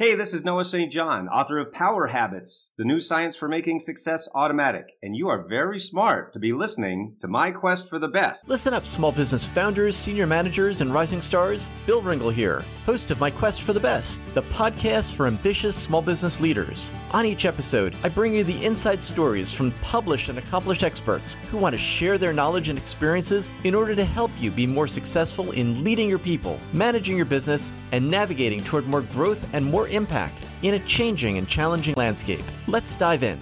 Hey, this is Noah St. John, author of Power Habits, the new science for making success automatic. And you are very smart to be listening to my quest for the best. Listen up, small business founders, senior managers, and rising stars. Bill Ringle here, host of My Quest for the Best, the podcast for ambitious small business leaders. On each episode, I bring you the inside stories from published and accomplished experts who want to share their knowledge and experiences in order to help you be more successful in leading your people, managing your business, and navigating toward more growth and more impact in a changing and challenging landscape. Let's dive in.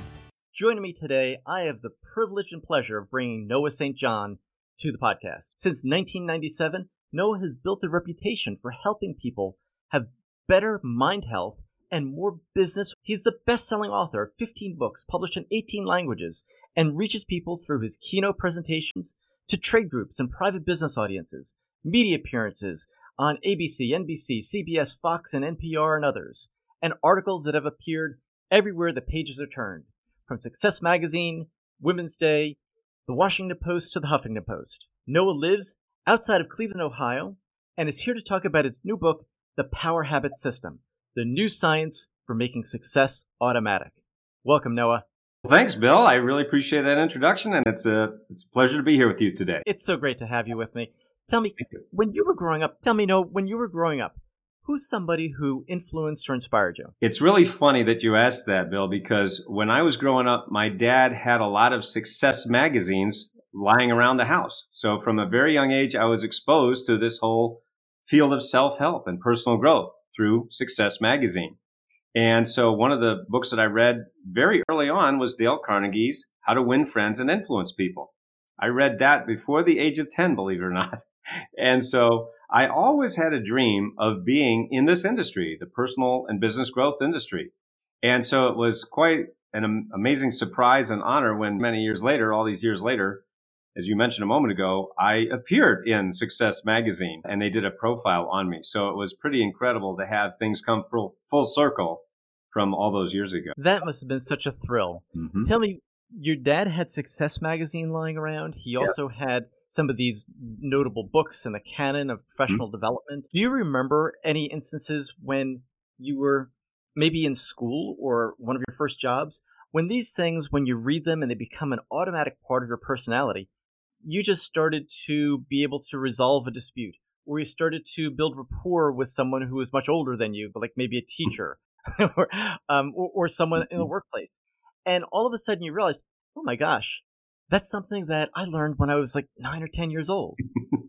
Joining me today, I have the privilege and pleasure of bringing Noah St. John to the podcast. Since 1997, Noah has built a reputation for helping people have better mind health and more business. He's the best selling author of 15 books published in 18 languages and reaches people through his keynote presentations to trade groups and private business audiences, media appearances, on ABC, NBC, CBS, Fox, and NPR, and others, and articles that have appeared everywhere the pages are turned, from Success Magazine, Women's Day, The Washington Post to The Huffington Post. Noah lives outside of Cleveland, Ohio, and is here to talk about his new book, The Power Habit System The New Science for Making Success Automatic. Welcome, Noah. Thanks, Bill. I really appreciate that introduction, and it's a, it's a pleasure to be here with you today. It's so great to have you with me. Tell me, when you were growing up, tell me, no, when you were growing up, who's somebody who influenced or inspired you? It's really funny that you asked that, Bill, because when I was growing up, my dad had a lot of success magazines lying around the house. So from a very young age, I was exposed to this whole field of self help and personal growth through Success Magazine. And so one of the books that I read very early on was Dale Carnegie's How to Win Friends and Influence People. I read that before the age of 10, believe it or not. And so I always had a dream of being in this industry, the personal and business growth industry. And so it was quite an amazing surprise and honor when many years later, all these years later, as you mentioned a moment ago, I appeared in Success Magazine and they did a profile on me. So it was pretty incredible to have things come full, full circle from all those years ago. That must have been such a thrill. Mm-hmm. Tell me, your dad had Success Magazine lying around. He also yeah. had some of these notable books in the canon of professional mm-hmm. development. Do you remember any instances when you were maybe in school or one of your first jobs when these things, when you read them and they become an automatic part of your personality, you just started to be able to resolve a dispute, or you started to build rapport with someone who was much older than you, but like maybe a teacher or, um, or, or someone in the mm-hmm. workplace, and all of a sudden you realized, oh my gosh, that's something that I learned when I was like nine or 10 years old.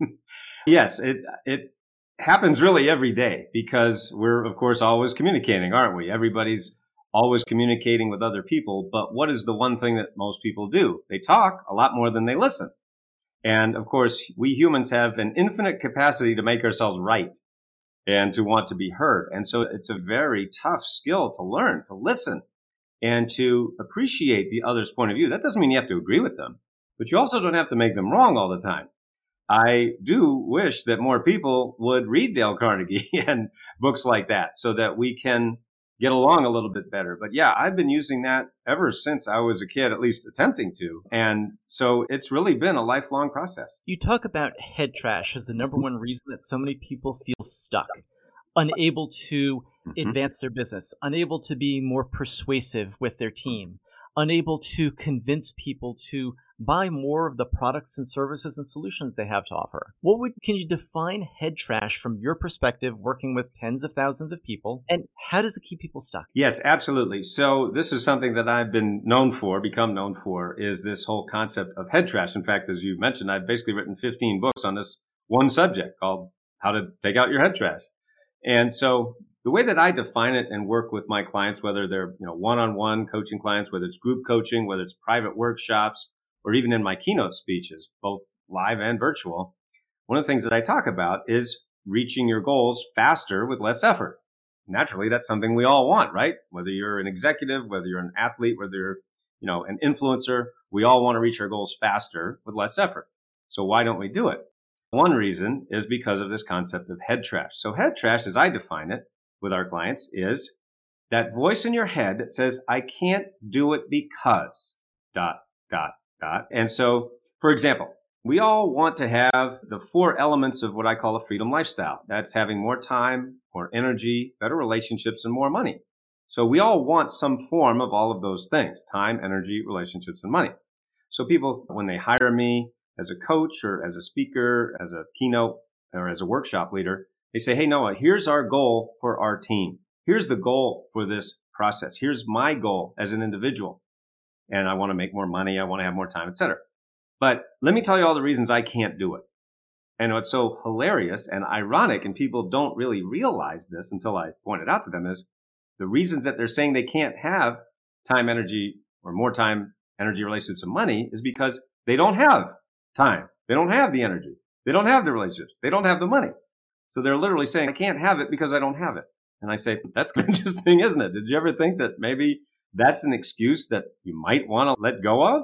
yes, it, it happens really every day because we're, of course, always communicating, aren't we? Everybody's always communicating with other people. But what is the one thing that most people do? They talk a lot more than they listen. And of course, we humans have an infinite capacity to make ourselves right and to want to be heard. And so it's a very tough skill to learn, to listen and to appreciate the other's point of view. That doesn't mean you have to agree with them, but you also don't have to make them wrong all the time. I do wish that more people would read Dale Carnegie and books like that so that we can get along a little bit better. But yeah, I've been using that ever since I was a kid, at least attempting to. And so it's really been a lifelong process. You talk about head trash as the number one reason that so many people feel stuck unable to mm-hmm. advance their business, unable to be more persuasive with their team, unable to convince people to buy more of the products and services and solutions they have to offer. What would can you define head trash from your perspective working with tens of thousands of people and how does it keep people stuck? Yes, absolutely. So this is something that I've been known for, become known for is this whole concept of head trash. In fact, as you mentioned, I've basically written 15 books on this one subject called how to take out your head trash. And so the way that I define it and work with my clients, whether they're, you know, one-on-one coaching clients, whether it's group coaching, whether it's private workshops, or even in my keynote speeches, both live and virtual, one of the things that I talk about is reaching your goals faster with less effort. Naturally, that's something we all want, right? Whether you're an executive, whether you're an athlete, whether you're, you know, an influencer, we all want to reach our goals faster with less effort. So why don't we do it? One reason is because of this concept of head trash. So head trash, as I define it with our clients, is that voice in your head that says, I can't do it because dot, dot, dot. And so, for example, we all want to have the four elements of what I call a freedom lifestyle. That's having more time, more energy, better relationships, and more money. So we all want some form of all of those things time, energy, relationships, and money. So people, when they hire me as a coach or as a speaker, as a keynote, or as a workshop leader, they say, Hey, Noah, here's our goal for our team. Here's the goal for this process. Here's my goal as an individual. And I want to make more money. I want to have more time, etc. But let me tell you all the reasons I can't do it. And what's so hilarious and ironic, and people don't really realize this until I point it out to them, is the reasons that they're saying they can't have time, energy, or more time, energy, relationships, and money is because they don't have time. They don't have the energy. They don't have the relationships. They don't have the money. So they're literally saying, I can't have it because I don't have it. And I say, that's interesting, isn't it? Did you ever think that maybe that's an excuse that you might want to let go of?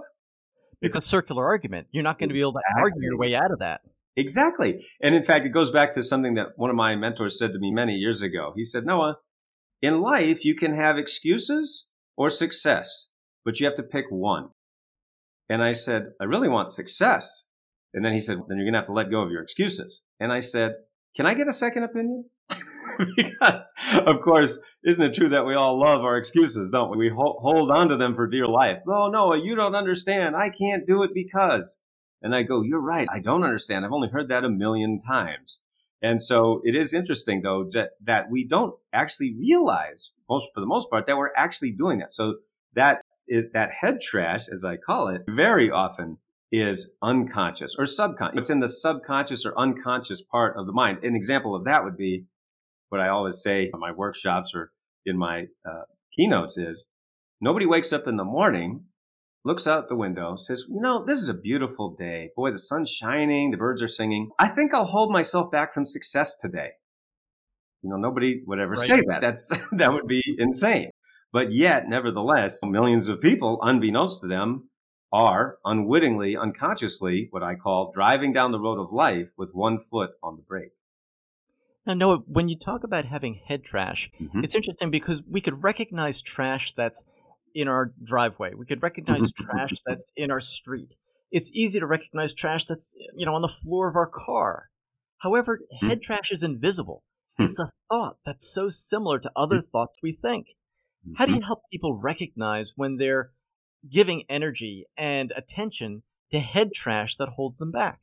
It's a circular argument. You're not going to be able to argue your way out of that. Exactly. And in fact, it goes back to something that one of my mentors said to me many years ago. He said, Noah, in life, you can have excuses or success, but you have to pick one. And I said, I really want success. And then he said, then you're going to have to let go of your excuses. And I said, can I get a second opinion? because, of course, isn't it true that we all love our excuses, don't we? We hold on to them for dear life. Oh, no, you don't understand. I can't do it because. And I go, you're right. I don't understand. I've only heard that a million times. And so it is interesting though that, that we don't actually realize most for the most part that we're actually doing that. So that is that head trash, as I call it, very often is unconscious or subconscious. It's in the subconscious or unconscious part of the mind. An example of that would be what I always say in my workshops or in my uh, keynotes is nobody wakes up in the morning looks out the window, says, You know, this is a beautiful day. Boy, the sun's shining, the birds are singing. I think I'll hold myself back from success today. You know, nobody would ever right. say that. That's, that would be insane. But yet, nevertheless, millions of people, unbeknownst to them, are unwittingly, unconsciously, what I call driving down the road of life with one foot on the brake. Now, Noah, when you talk about having head trash, mm-hmm. it's interesting because we could recognize trash that's in our driveway. We could recognize mm-hmm. trash that's in our street. It's easy to recognize trash that's you know on the floor of our car. However, mm-hmm. head trash is invisible. Hmm. It's a thought that's so similar to other hmm. thoughts we think. How do you mm-hmm. help people recognize when they're giving energy and attention to head trash that holds them back?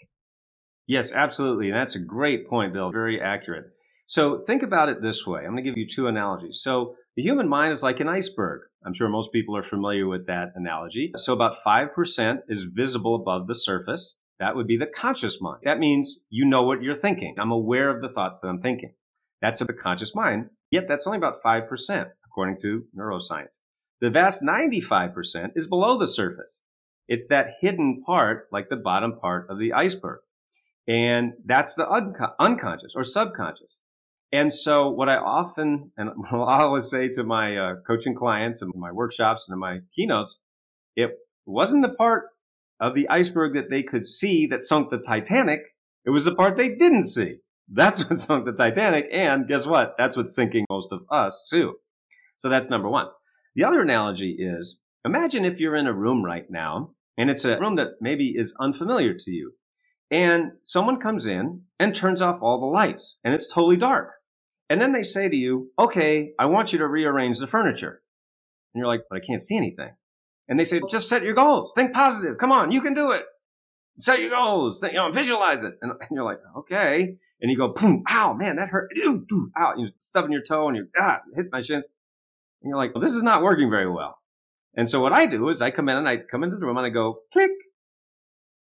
Yes, absolutely. That's a great point, Bill. Very accurate. So think about it this way. I'm going to give you two analogies. So the human mind is like an iceberg. I'm sure most people are familiar with that analogy. So about 5% is visible above the surface. That would be the conscious mind. That means you know what you're thinking. I'm aware of the thoughts that I'm thinking. That's the conscious mind. Yet that's only about 5%, according to neuroscience. The vast 95% is below the surface. It's that hidden part, like the bottom part of the iceberg. And that's the unco- unconscious or subconscious. And so what I often, and I always say to my uh, coaching clients and my workshops and my keynotes, it wasn't the part of the iceberg that they could see that sunk the Titanic. It was the part they didn't see. That's what sunk the Titanic. And guess what? That's what's sinking most of us too. So that's number one. The other analogy is imagine if you're in a room right now and it's a room that maybe is unfamiliar to you. And someone comes in and turns off all the lights and it's totally dark. And then they say to you, okay, I want you to rearrange the furniture. And you're like, but I can't see anything. And they say, just set your goals. Think positive. Come on, you can do it. Set your goals. Think, you know, visualize it. And, and you're like, okay. And you go, boom, ow, man, that hurt. Ooh, ow. You're stubbing your toe and you ah, hit my shins. And you're like, well, this is not working very well. And so what I do is I come in and I come into the room and I go, click.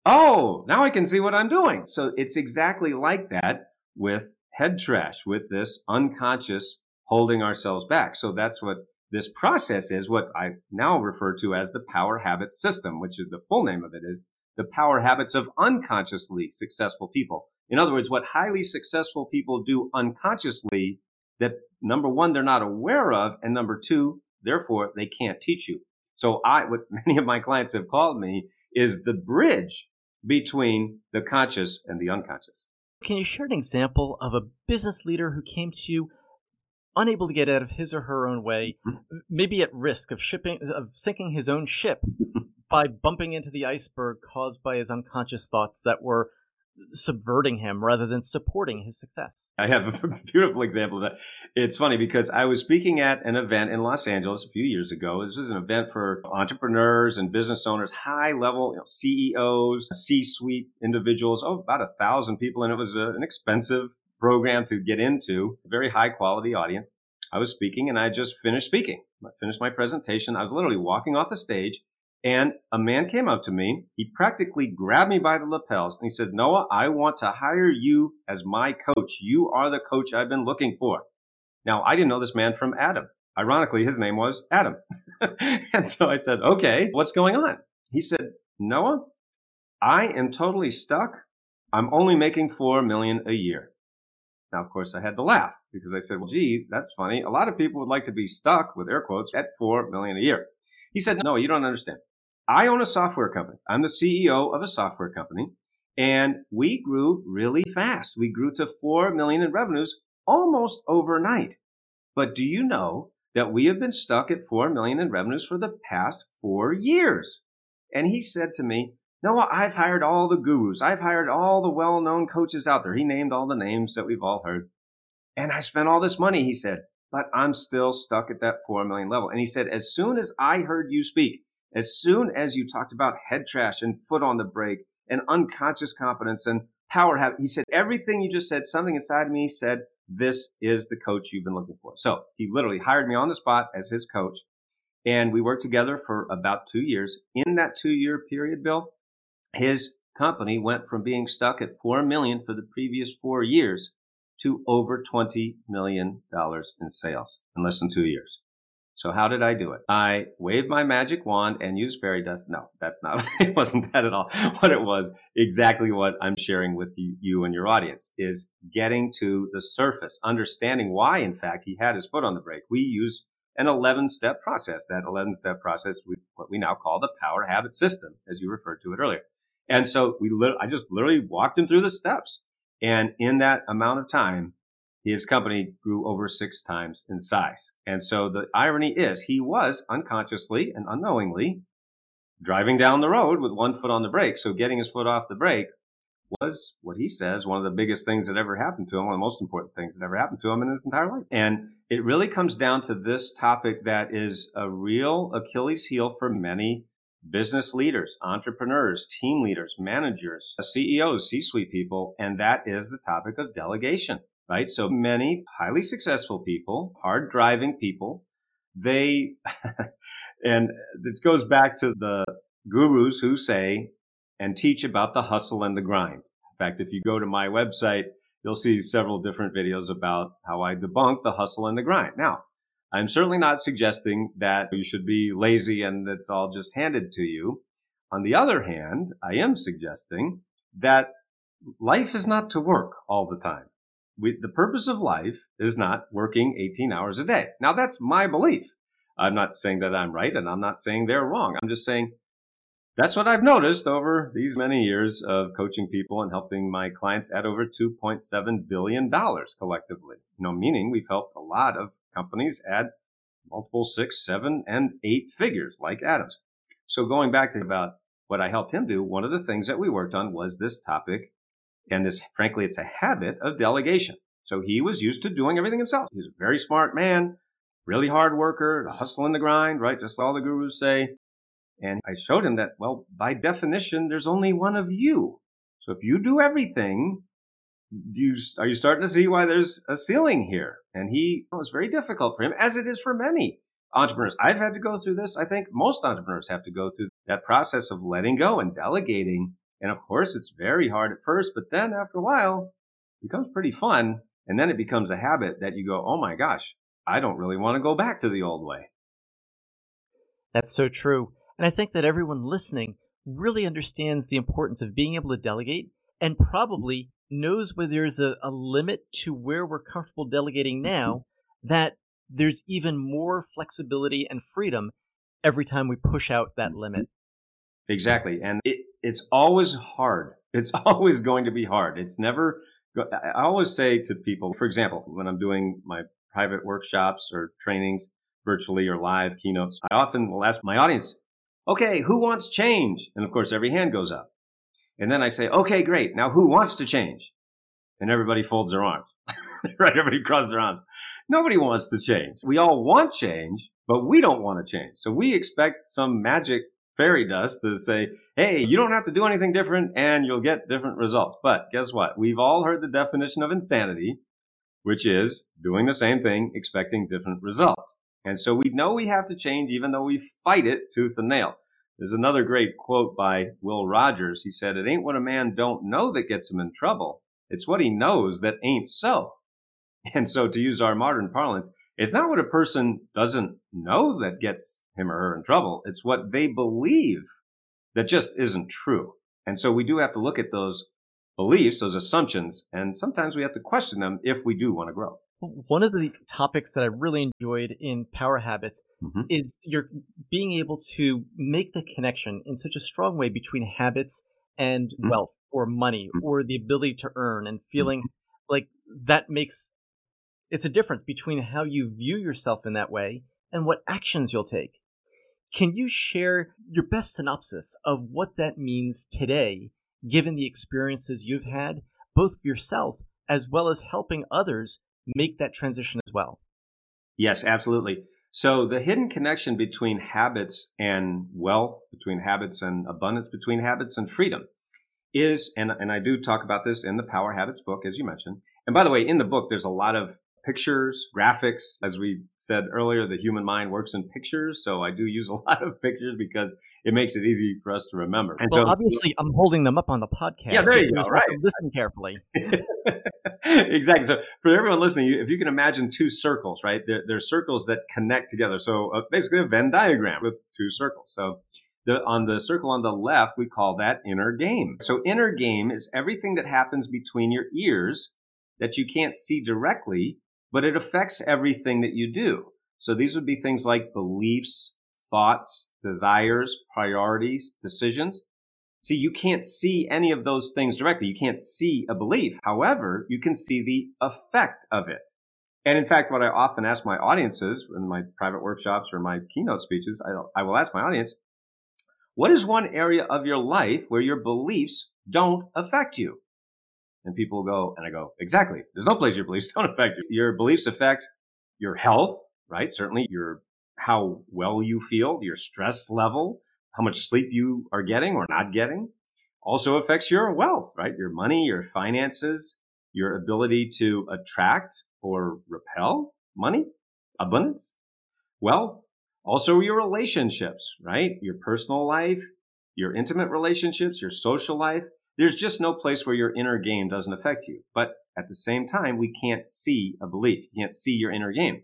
Oh, now I can see what I'm doing. So it's exactly like that with head trash with this unconscious holding ourselves back. So that's what this process is, what I now refer to as the power habits system, which is the full name of it is the power habits of unconsciously successful people. In other words, what highly successful people do unconsciously that number one, they're not aware of, and number two, therefore they can't teach you. So I, what many of my clients have called me is the bridge between the conscious and the unconscious. Can you share an example of a business leader who came to you unable to get out of his or her own way, mm-hmm. maybe at risk of shipping of sinking his own ship, by bumping into the iceberg caused by his unconscious thoughts that were subverting him rather than supporting his success. I have a beautiful example of that. It's funny because I was speaking at an event in Los Angeles a few years ago. This was an event for entrepreneurs and business owners, high level you know, CEOs, C suite individuals, oh, about a thousand people. And it was a, an expensive program to get into, very high quality audience. I was speaking and I just finished speaking. I finished my presentation. I was literally walking off the stage and a man came up to me. He practically grabbed me by the lapels and he said, Noah, I want to hire you as my coach. You are the coach I've been looking for. Now, I didn't know this man from Adam. Ironically, his name was Adam. and so I said, okay, what's going on? He said, Noah, I am totally stuck. I'm only making four million a year. Now, of course, I had to laugh because I said, well, gee, that's funny. A lot of people would like to be stuck with air quotes at four million a year. He said, no, you don't understand. I own a software company. I'm the CEO of a software company and we grew really fast. We grew to 4 million in revenues almost overnight. But do you know that we have been stuck at 4 million in revenues for the past 4 years? And he said to me, Noah, I've hired all the gurus. I've hired all the well-known coaches out there. He named all the names that we've all heard. And I spent all this money, he said, but I'm still stuck at that 4 million level. And he said, as soon as I heard you speak, as soon as you talked about head trash and foot on the brake and unconscious competence and power habit, he said, everything you just said, something inside me said, this is the coach you've been looking for. So he literally hired me on the spot as his coach. And we worked together for about two years. In that two year period, Bill, his company went from being stuck at 4 million for the previous four years to over $20 million in sales in less than two years. So how did I do it? I waved my magic wand and used fairy dust. No, that's not, it wasn't that at all. What it was exactly what I'm sharing with you, and your audience is getting to the surface, understanding why, in fact, he had his foot on the brake. We use an 11 step process. That 11 step process, we, what we now call the power habit system, as you referred to it earlier. And so we, I just literally walked him through the steps. And in that amount of time, his company grew over six times in size. And so the irony is he was unconsciously and unknowingly driving down the road with one foot on the brake. So getting his foot off the brake was what he says one of the biggest things that ever happened to him, one of the most important things that ever happened to him in his entire life. And it really comes down to this topic that is a real Achilles heel for many business leaders, entrepreneurs, team leaders, managers, CEOs, C suite people, and that is the topic of delegation right? So many highly successful people, hard driving people, they, and it goes back to the gurus who say and teach about the hustle and the grind. In fact, if you go to my website, you'll see several different videos about how I debunk the hustle and the grind. Now, I'm certainly not suggesting that you should be lazy and it's all just handed to you. On the other hand, I am suggesting that life is not to work all the time we, the purpose of life is not working 18 hours a day. Now, that's my belief. I'm not saying that I'm right and I'm not saying they're wrong. I'm just saying that's what I've noticed over these many years of coaching people and helping my clients at over $2.7 billion collectively. You know, meaning we've helped a lot of companies add multiple six, seven, and eight figures like Adams. So going back to about what I helped him do, one of the things that we worked on was this topic and this, frankly, it's a habit of delegation. So he was used to doing everything himself. He's a very smart man, really hard worker, hustle and the grind, right? Just all the gurus say. And I showed him that, well, by definition, there's only one of you. So if you do everything, do you, are you starting to see why there's a ceiling here? And he, it was very difficult for him, as it is for many entrepreneurs. I've had to go through this. I think most entrepreneurs have to go through that process of letting go and delegating and of course, it's very hard at first, but then after a while, it becomes pretty fun. And then it becomes a habit that you go, oh my gosh, I don't really want to go back to the old way. That's so true. And I think that everyone listening really understands the importance of being able to delegate and probably knows where there's a, a limit to where we're comfortable delegating mm-hmm. now, that there's even more flexibility and freedom every time we push out that mm-hmm. limit. Exactly. And it, it's always hard. It's always going to be hard. It's never, I always say to people, for example, when I'm doing my private workshops or trainings virtually or live keynotes, I often will ask my audience, okay, who wants change? And of course, every hand goes up. And then I say, okay, great. Now who wants to change? And everybody folds their arms, right? Everybody crosses their arms. Nobody wants to change. We all want change, but we don't want to change. So we expect some magic fairy dust to say, hey, you don't have to do anything different and you'll get different results. But guess what? We've all heard the definition of insanity, which is doing the same thing, expecting different results. And so we know we have to change even though we fight it tooth and nail. There's another great quote by Will Rogers. He said, It ain't what a man don't know that gets him in trouble. It's what he knows that ain't so. And so to use our modern parlance, it's not what a person doesn't know that gets him or her in trouble. It's what they believe that just isn't true. And so we do have to look at those beliefs, those assumptions, and sometimes we have to question them if we do want to grow. One of the topics that I really enjoyed in Power Habits mm-hmm. is you're being able to make the connection in such a strong way between habits and mm-hmm. wealth or money mm-hmm. or the ability to earn and feeling mm-hmm. like that makes it's a difference between how you view yourself in that way and what actions you'll take. Can you share your best synopsis of what that means today, given the experiences you've had, both yourself as well as helping others make that transition as well. Yes, absolutely. So the hidden connection between habits and wealth, between habits and abundance, between habits and freedom is, and, and I do talk about this in the Power Habits book, as you mentioned. And by the way, in the book, there's a lot of pictures, graphics. As we said earlier, the human mind works in pictures. So I do use a lot of pictures because it makes it easy for us to remember. And well, so obviously, I'm holding them up on the podcast. Yeah, there you go. Right. Listen carefully. exactly. So for everyone listening, if you can imagine two circles, right? There, there are circles that connect together. So uh, basically a Venn diagram with two circles. So the, on the circle on the left, we call that inner game. So inner game is everything that happens between your ears that you can't see directly, but it affects everything that you do. So these would be things like beliefs, thoughts, desires, priorities, decisions. See, you can't see any of those things directly. You can't see a belief. However, you can see the effect of it. And in fact, what I often ask my audiences in my private workshops or my keynote speeches, I, I will ask my audience, what is one area of your life where your beliefs don't affect you? And people go, and I go, exactly. There's no place your beliefs don't affect you. Your beliefs affect your health, right? Certainly your, how well you feel, your stress level, how much sleep you are getting or not getting. Also affects your wealth, right? Your money, your finances, your ability to attract or repel money, abundance, wealth, also your relationships, right? Your personal life, your intimate relationships, your social life, there's just no place where your inner game doesn't affect you. But at the same time, we can't see a belief. You can't see your inner game.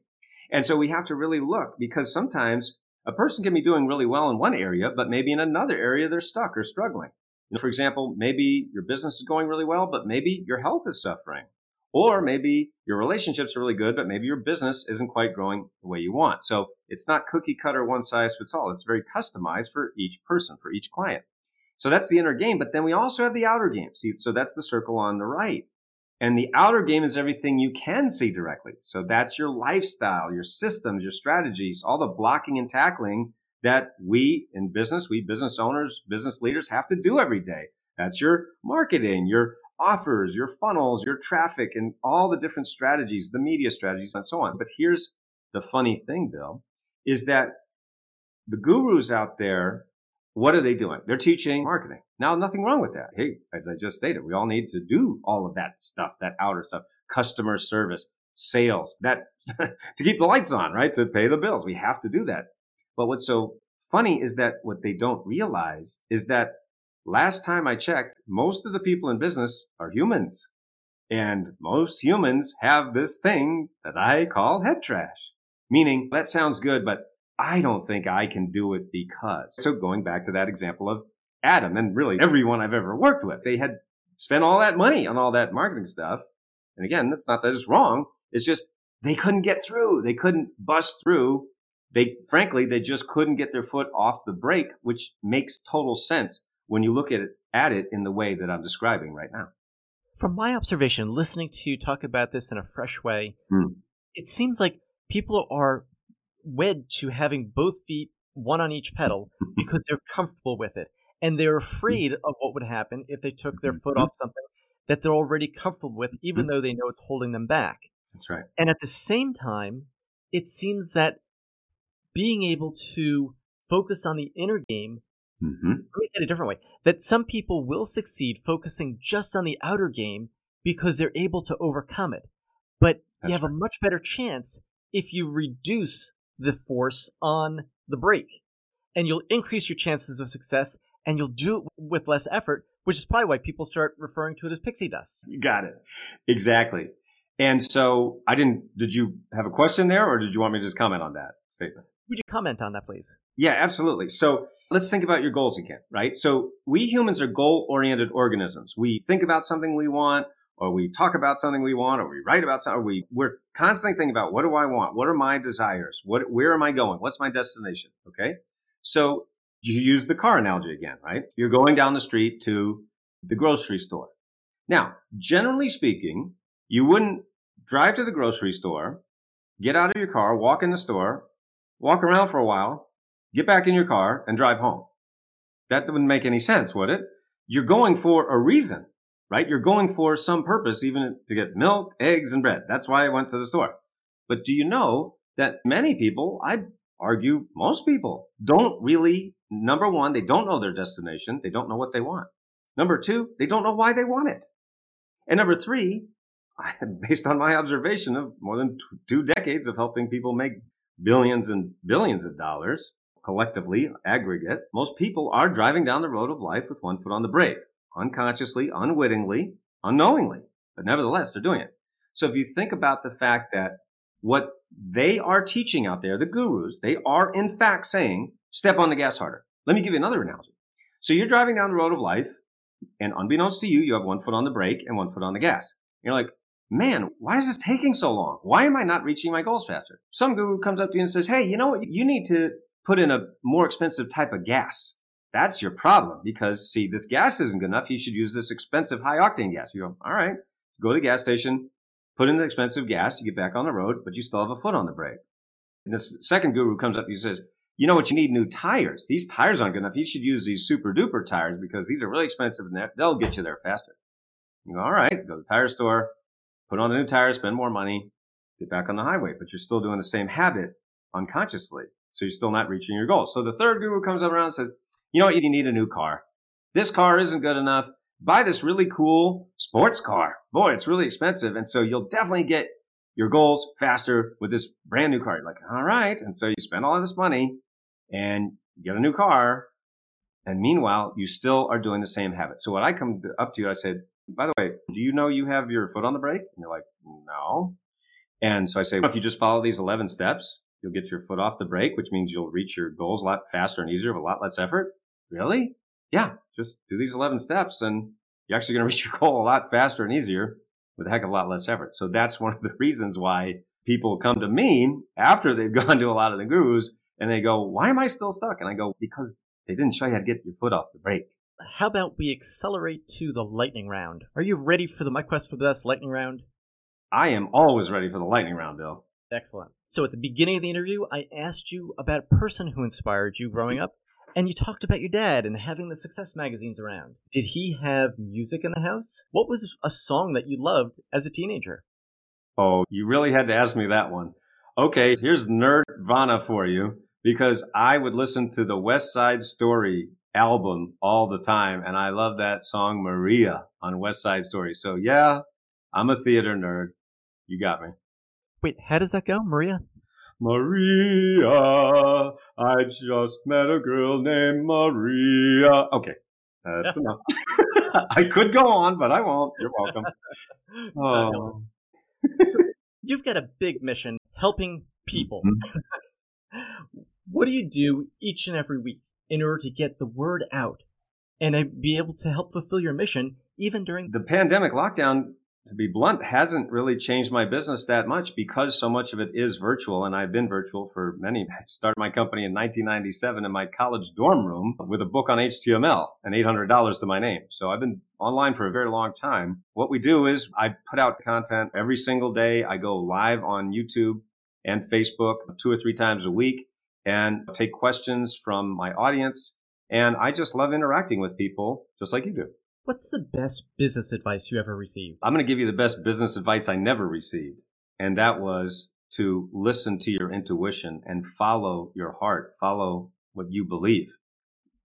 And so we have to really look because sometimes a person can be doing really well in one area, but maybe in another area they're stuck or struggling. You know, for example, maybe your business is going really well, but maybe your health is suffering. Or maybe your relationships are really good, but maybe your business isn't quite growing the way you want. So it's not cookie cutter one size fits all. It's very customized for each person, for each client. So that's the inner game. But then we also have the outer game. See, so that's the circle on the right. And the outer game is everything you can see directly. So that's your lifestyle, your systems, your strategies, all the blocking and tackling that we in business, we business owners, business leaders have to do every day. That's your marketing, your offers, your funnels, your traffic, and all the different strategies, the media strategies, and so on. But here's the funny thing, Bill, is that the gurus out there what are they doing? They're teaching marketing. Now, nothing wrong with that. Hey, as I just stated, we all need to do all of that stuff, that outer stuff, customer service, sales, that to keep the lights on, right? To pay the bills. We have to do that. But what's so funny is that what they don't realize is that last time I checked, most of the people in business are humans. And most humans have this thing that I call head trash. Meaning, that sounds good, but I don't think I can do it because. So going back to that example of Adam and really everyone I've ever worked with, they had spent all that money on all that marketing stuff. And again, that's not that it's wrong. It's just they couldn't get through. They couldn't bust through. They, frankly, they just couldn't get their foot off the brake, which makes total sense when you look at it, at it in the way that I'm describing right now. From my observation, listening to you talk about this in a fresh way, mm. it seems like people are wed to having both feet one on each pedal because they're comfortable with it and they're afraid of what would happen if they took their foot off something that they're already comfortable with, even though they know it's holding them back. That's right. And at the same time, it seems that being able to focus on the inner game, Mm-hmm. let me say it a different way, that some people will succeed focusing just on the outer game because they're able to overcome it. But That's you have a much better chance if you reduce the force on the brake. And you'll increase your chances of success and you'll do it with less effort, which is probably why people start referring to it as pixie dust. You got it. Exactly. And so I didn't, did you have a question there or did you want me to just comment on that statement? Would you comment on that, please? Yeah, absolutely. So let's think about your goals again, right? So we humans are goal oriented organisms. We think about something we want, or we talk about something we want, or we write about something, or we, we're constantly thinking about what do I want? What are my desires? What, where am I going? What's my destination? Okay. So you use the car analogy again, right? You're going down the street to the grocery store. Now, generally speaking, you wouldn't drive to the grocery store, get out of your car, walk in the store, walk around for a while, get back in your car, and drive home. That wouldn't make any sense, would it? You're going for a reason, right? You're going for some purpose, even to get milk, eggs, and bread. That's why I went to the store. But do you know that many people, I argue most people, don't really, number one, they don't know their destination. They don't know what they want. Number two, they don't know why they want it. And number three, based on my observation of more than two decades of helping people make billions and billions of dollars collectively, aggregate, most people are driving down the road of life with one foot on the brake, unconsciously, unwittingly, unknowingly. But nevertheless, they're doing it. So if you think about the fact that what they are teaching out there, the gurus, they are in fact saying, step on the gas harder. Let me give you another analogy. So you're driving down the road of life, and unbeknownst to you, you have one foot on the brake and one foot on the gas. You're like, man, why is this taking so long? Why am I not reaching my goals faster? Some guru comes up to you and says, hey, you know what? You need to put in a more expensive type of gas. That's your problem because, see, this gas isn't good enough. You should use this expensive high octane gas. You go, all right, go to the gas station, put in the expensive gas, you get back on the road, but you still have a foot on the brake. And this second guru comes up and says, you know what? You need new tires. These tires aren't good enough. You should use these super duper tires because these are really expensive and they'll get you there faster. You go, all right, go to the tire store, put on the new tires, spend more money, get back on the highway, but you're still doing the same habit unconsciously. So you're still not reaching your goals. So the third guru comes up around and says, you know what? You need a new car. This car isn't good enough. Buy this really cool sports car. Boy, it's really expensive. And so you'll definitely get your goals faster with this brand new car. You're like, all right. And so you spend all of this money and get a new car. And meanwhile, you still are doing the same habit. So when I come up to you, I said, by the way, do you know you have your foot on the brake? And you're like, no. And so I say, well, if you just follow these 11 steps, you'll get your foot off the brake, which means you'll reach your goals a lot faster and easier with a lot less effort. Really? Yeah, just do these 11 steps and you're actually going to reach your goal a lot faster and easier with a heck of a lot less effort. So that's one of the reasons why people come to me after they've gone to a lot of the gurus and they go, why am I still stuck? And I go, because they didn't show you how to get your foot off the brake. How about we accelerate to the lightning round? Are you ready for the My Quest for the Best lightning round? I am always ready for the lightning round, Bill. Excellent. So at the beginning of the interview, I asked you about a person who inspired you growing mm-hmm. up, and you talked about your dad and having the success magazines around. Did he have music in the house? What was a song that you loved as a teenager? Oh, you really had to ask me that one. Okay, here's Nerdvana for you because I would listen to the West Side Story album all the time, and I love that song Maria on West Side Story. So yeah, I'm a theater nerd. You got me. Wait, how does that go, Maria? Maria, I just met a girl named Maria. Okay, that's enough. I could go on, but I won't. You're welcome. Oh. You've got a big mission helping people. Mm-hmm. what do you do each and every week in order to get the word out and uh, be able to help fulfill your mission even during the pandemic lockdown to be blunt, hasn't really changed my business that much because so much of it is virtual. And I've been virtual for many. I started my company in 1997 in my college dorm room with a book on HTML and $800 to my name. So I've been online for a very long time. What we do is I put out content every single day. I go live on YouTube and Facebook two or three times a week. and take questions from my audience. And I just love interacting with people just like you do. What's the best business advice you ever received? I'm going to give you the best business advice I never received. And that was to listen to your intuition and follow your heart, follow what you believe.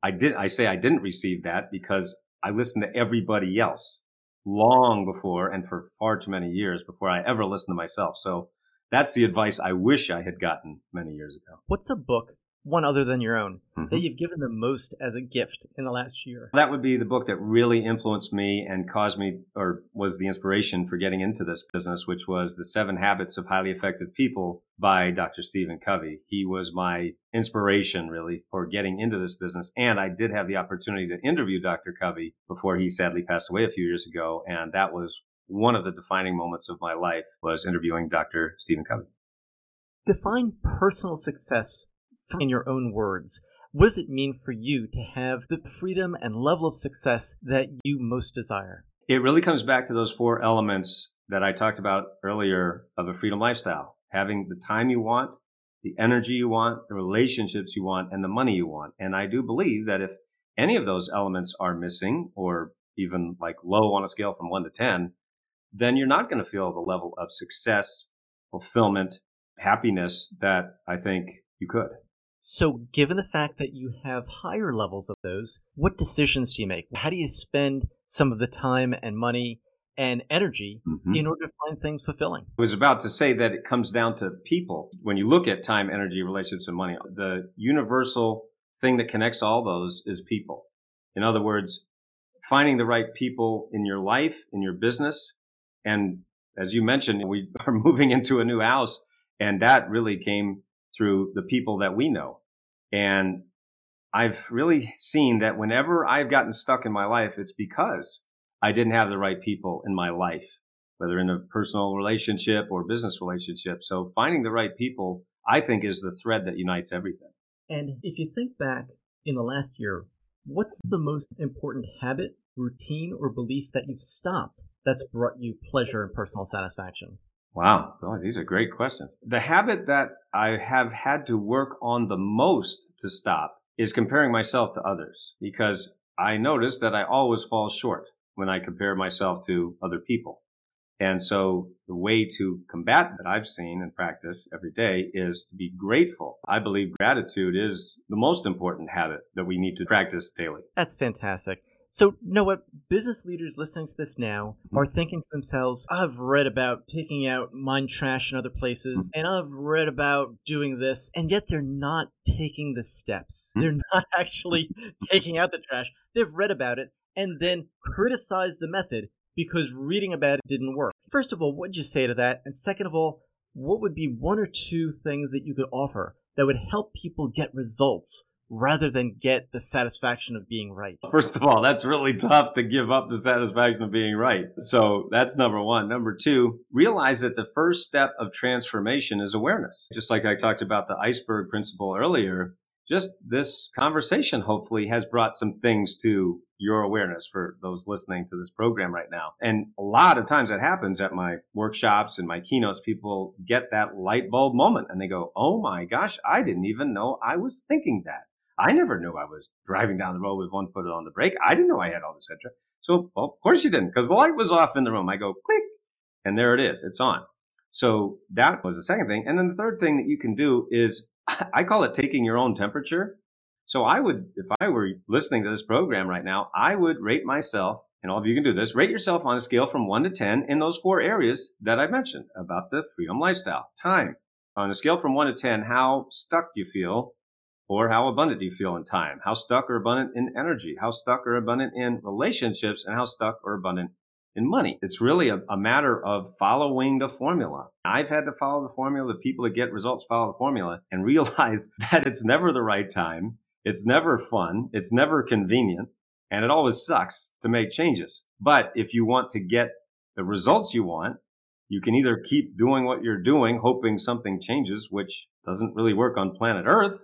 I did, I say I didn't receive that because I listened to everybody else long before and for far too many years before I ever listened to myself. So that's the advice I wish I had gotten many years ago. What's a book one other than your own mm-hmm. that you've given the most as a gift in the last year? That would be the book that really influenced me and caused me, or was the inspiration for getting into this business, which was The Seven Habits of Highly Effective People by Dr. Stephen Covey. He was my inspiration really for getting into this business. And I did have the opportunity to interview Dr. Covey before he sadly passed away a few years ago. And that was one of the defining moments of my life was interviewing Dr. Stephen Covey. Define personal success in your own words, what does it mean for you to have the freedom and level of success that you most desire? It really comes back to those four elements that I talked about earlier of a freedom lifestyle having the time you want, the energy you want, the relationships you want, and the money you want. And I do believe that if any of those elements are missing or even like low on a scale from one to 10, then you're not going to feel the level of success, fulfillment, happiness that I think you could. So, given the fact that you have higher levels of those, what decisions do you make? How do you spend some of the time and money and energy mm-hmm. in order to find things fulfilling? I was about to say that it comes down to people. When you look at time, energy, relationships, and money, the universal thing that connects all those is people. In other words, finding the right people in your life, in your business. And as you mentioned, we are moving into a new house, and that really came through the people that we know. And I've really seen that whenever I've gotten stuck in my life, it's because I didn't have the right people in my life, whether in a personal relationship or business relationship. So finding the right people, I think, is the thread that unites everything. And if you think back in the last year, what's the most important habit, routine, or belief that you've stopped that's brought you pleasure and personal satisfaction? Wow, these are great questions. The habit that I have had to work on the most to stop is comparing myself to others because I notice that I always fall short when I compare myself to other people. And so the way to combat that I've seen and practice every day is to be grateful. I believe gratitude is the most important habit that we need to practice daily. That's fantastic. So, know what? Business leaders listening to this now are thinking to themselves, I've read about taking out mind trash in other places, mm-hmm. and I've read about doing this, and yet they're not taking the steps. Mm-hmm. They're not actually taking out the trash. They've read about it and then criticize the method because reading about it didn't work. First of all, what would you say to that? And second of all, what would be one or two things that you could offer that would help people get results rather than get the satisfaction of being right? First of all, that's really tough to give up the satisfaction of being right. So that's number one. Number two, realize that the first step of transformation is awareness. Just like I talked about the iceberg principle earlier, just this conversation hopefully has brought some things to your awareness for those listening to this program right now. And a lot of times that happens at my workshops and my keynotes. People get that light bulb moment and they go, Oh my gosh, I didn't even know I was thinking that. I never knew I was driving down the road with one foot on the brake. I didn't know I had all this extra. So, well, of course you didn't, because the light was off in the room. I go click, and there it is. It's on. So that was the second thing. And then the third thing that you can do is I call it taking your own temperature. So I would, if I were listening to this program right now, I would rate myself, and all of you can do this, rate yourself on a scale from one to 10 in those four areas that I mentioned about the freedom lifestyle. Time. On a scale from one to 10, how stuck do you feel or how abundant do you feel in time? How stuck or abundant in energy? How stuck or abundant in relationships? And how stuck or abundant in money? It's really a, a, matter of following the formula. I've had to follow the formula. The people that get results follow the formula and realize that it's never the right time. It's never fun. It's never convenient. And it always sucks to make changes. But if you want to get the results you want, you can either keep doing what you're doing, hoping something changes, which doesn't really work on planet Earth,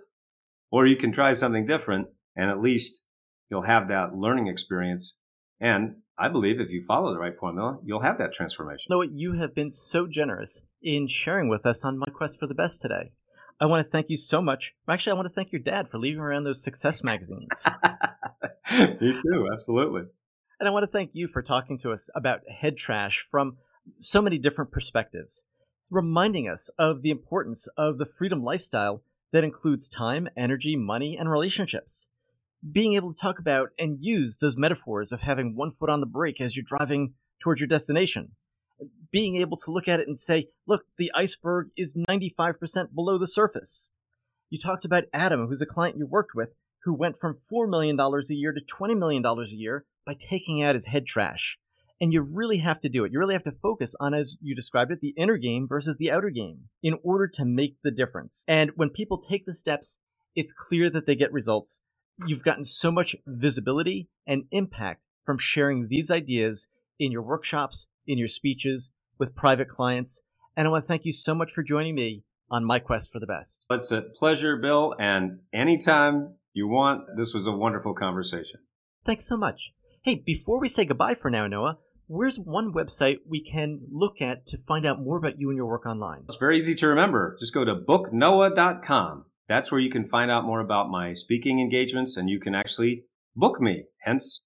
or you can try something different and at least you'll have that learning experience. And I believe if you follow the right formula, you'll have that transformation. Noah, you have been so generous in sharing with us on my quest for the best today. I want to thank you so much. Actually, I want to thank your dad for leaving around those success magazines. Me too, absolutely. And I want to thank you for talking to us about head trash from so many different perspectives, reminding us of the importance of the freedom lifestyle that includes time, energy, money, and relationships. Being able to talk about and use those metaphors of having one foot on the brake as you're driving towards your destination. Being able to look at it and say, look, the iceberg is 95% below the surface. You talked about Adam, who's a client you worked with, who went from $4 million a year to $20 million a year by taking out his head trash. And you really have to do it. You really have to focus on, as you described it, the inner game versus the outer game in order to make the difference. And when people take the steps, it's clear that they get results. You've gotten so much visibility and impact from sharing these ideas in your workshops, in your speeches, with private clients. And I want to thank you so much for joining me on my quest for the best. It's a pleasure, Bill. And anytime you want, this was a wonderful conversation. Thanks so much. Hey, before we say goodbye for now, Noah, where's one website we can look at to find out more about you and your work online? It's very easy to remember. Just go to booknoah.com. That's where you can find out more about my speaking engagements and you can actually book me. Hence,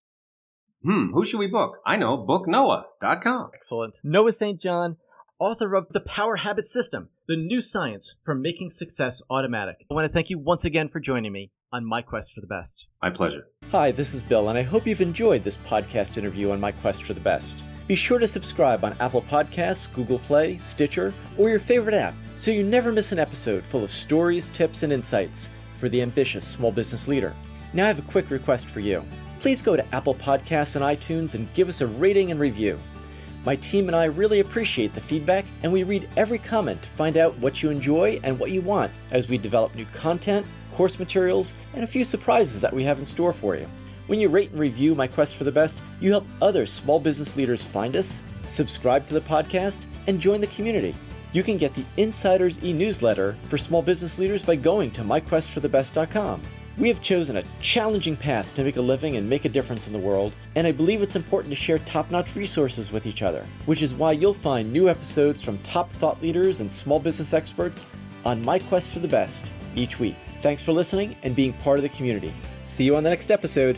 hmm, who should we book? I know, booknoah.com. Excellent. Noah St. John, author of The Power Habit System, the new science for making success automatic. I want to thank you once again for joining me on my quest for the best. My pleasure. Hi, this is Bill, and I hope you've enjoyed this podcast interview on my quest for the best. Be sure to subscribe on Apple Podcasts, Google Play, Stitcher, or your favorite app so you never miss an episode full of stories, tips, and insights for the ambitious small business leader. Now, I have a quick request for you. Please go to Apple Podcasts and iTunes and give us a rating and review. My team and I really appreciate the feedback, and we read every comment to find out what you enjoy and what you want as we develop new content course materials, and a few surprises that we have in store for you. When you rate and review My Quest for the Best, you help other small business leaders find us, subscribe to the podcast, and join the community. You can get the Insiders e newsletter for small business leaders by going to myquestforthebest.com. We have chosen a challenging path to make a living and make a difference in the world, and I believe it's important to share top notch resources with each other, which is why you'll find new episodes from top thought leaders and small business experts on My Quest for the Best each week. Thanks for listening and being part of the community. See you on the next episode.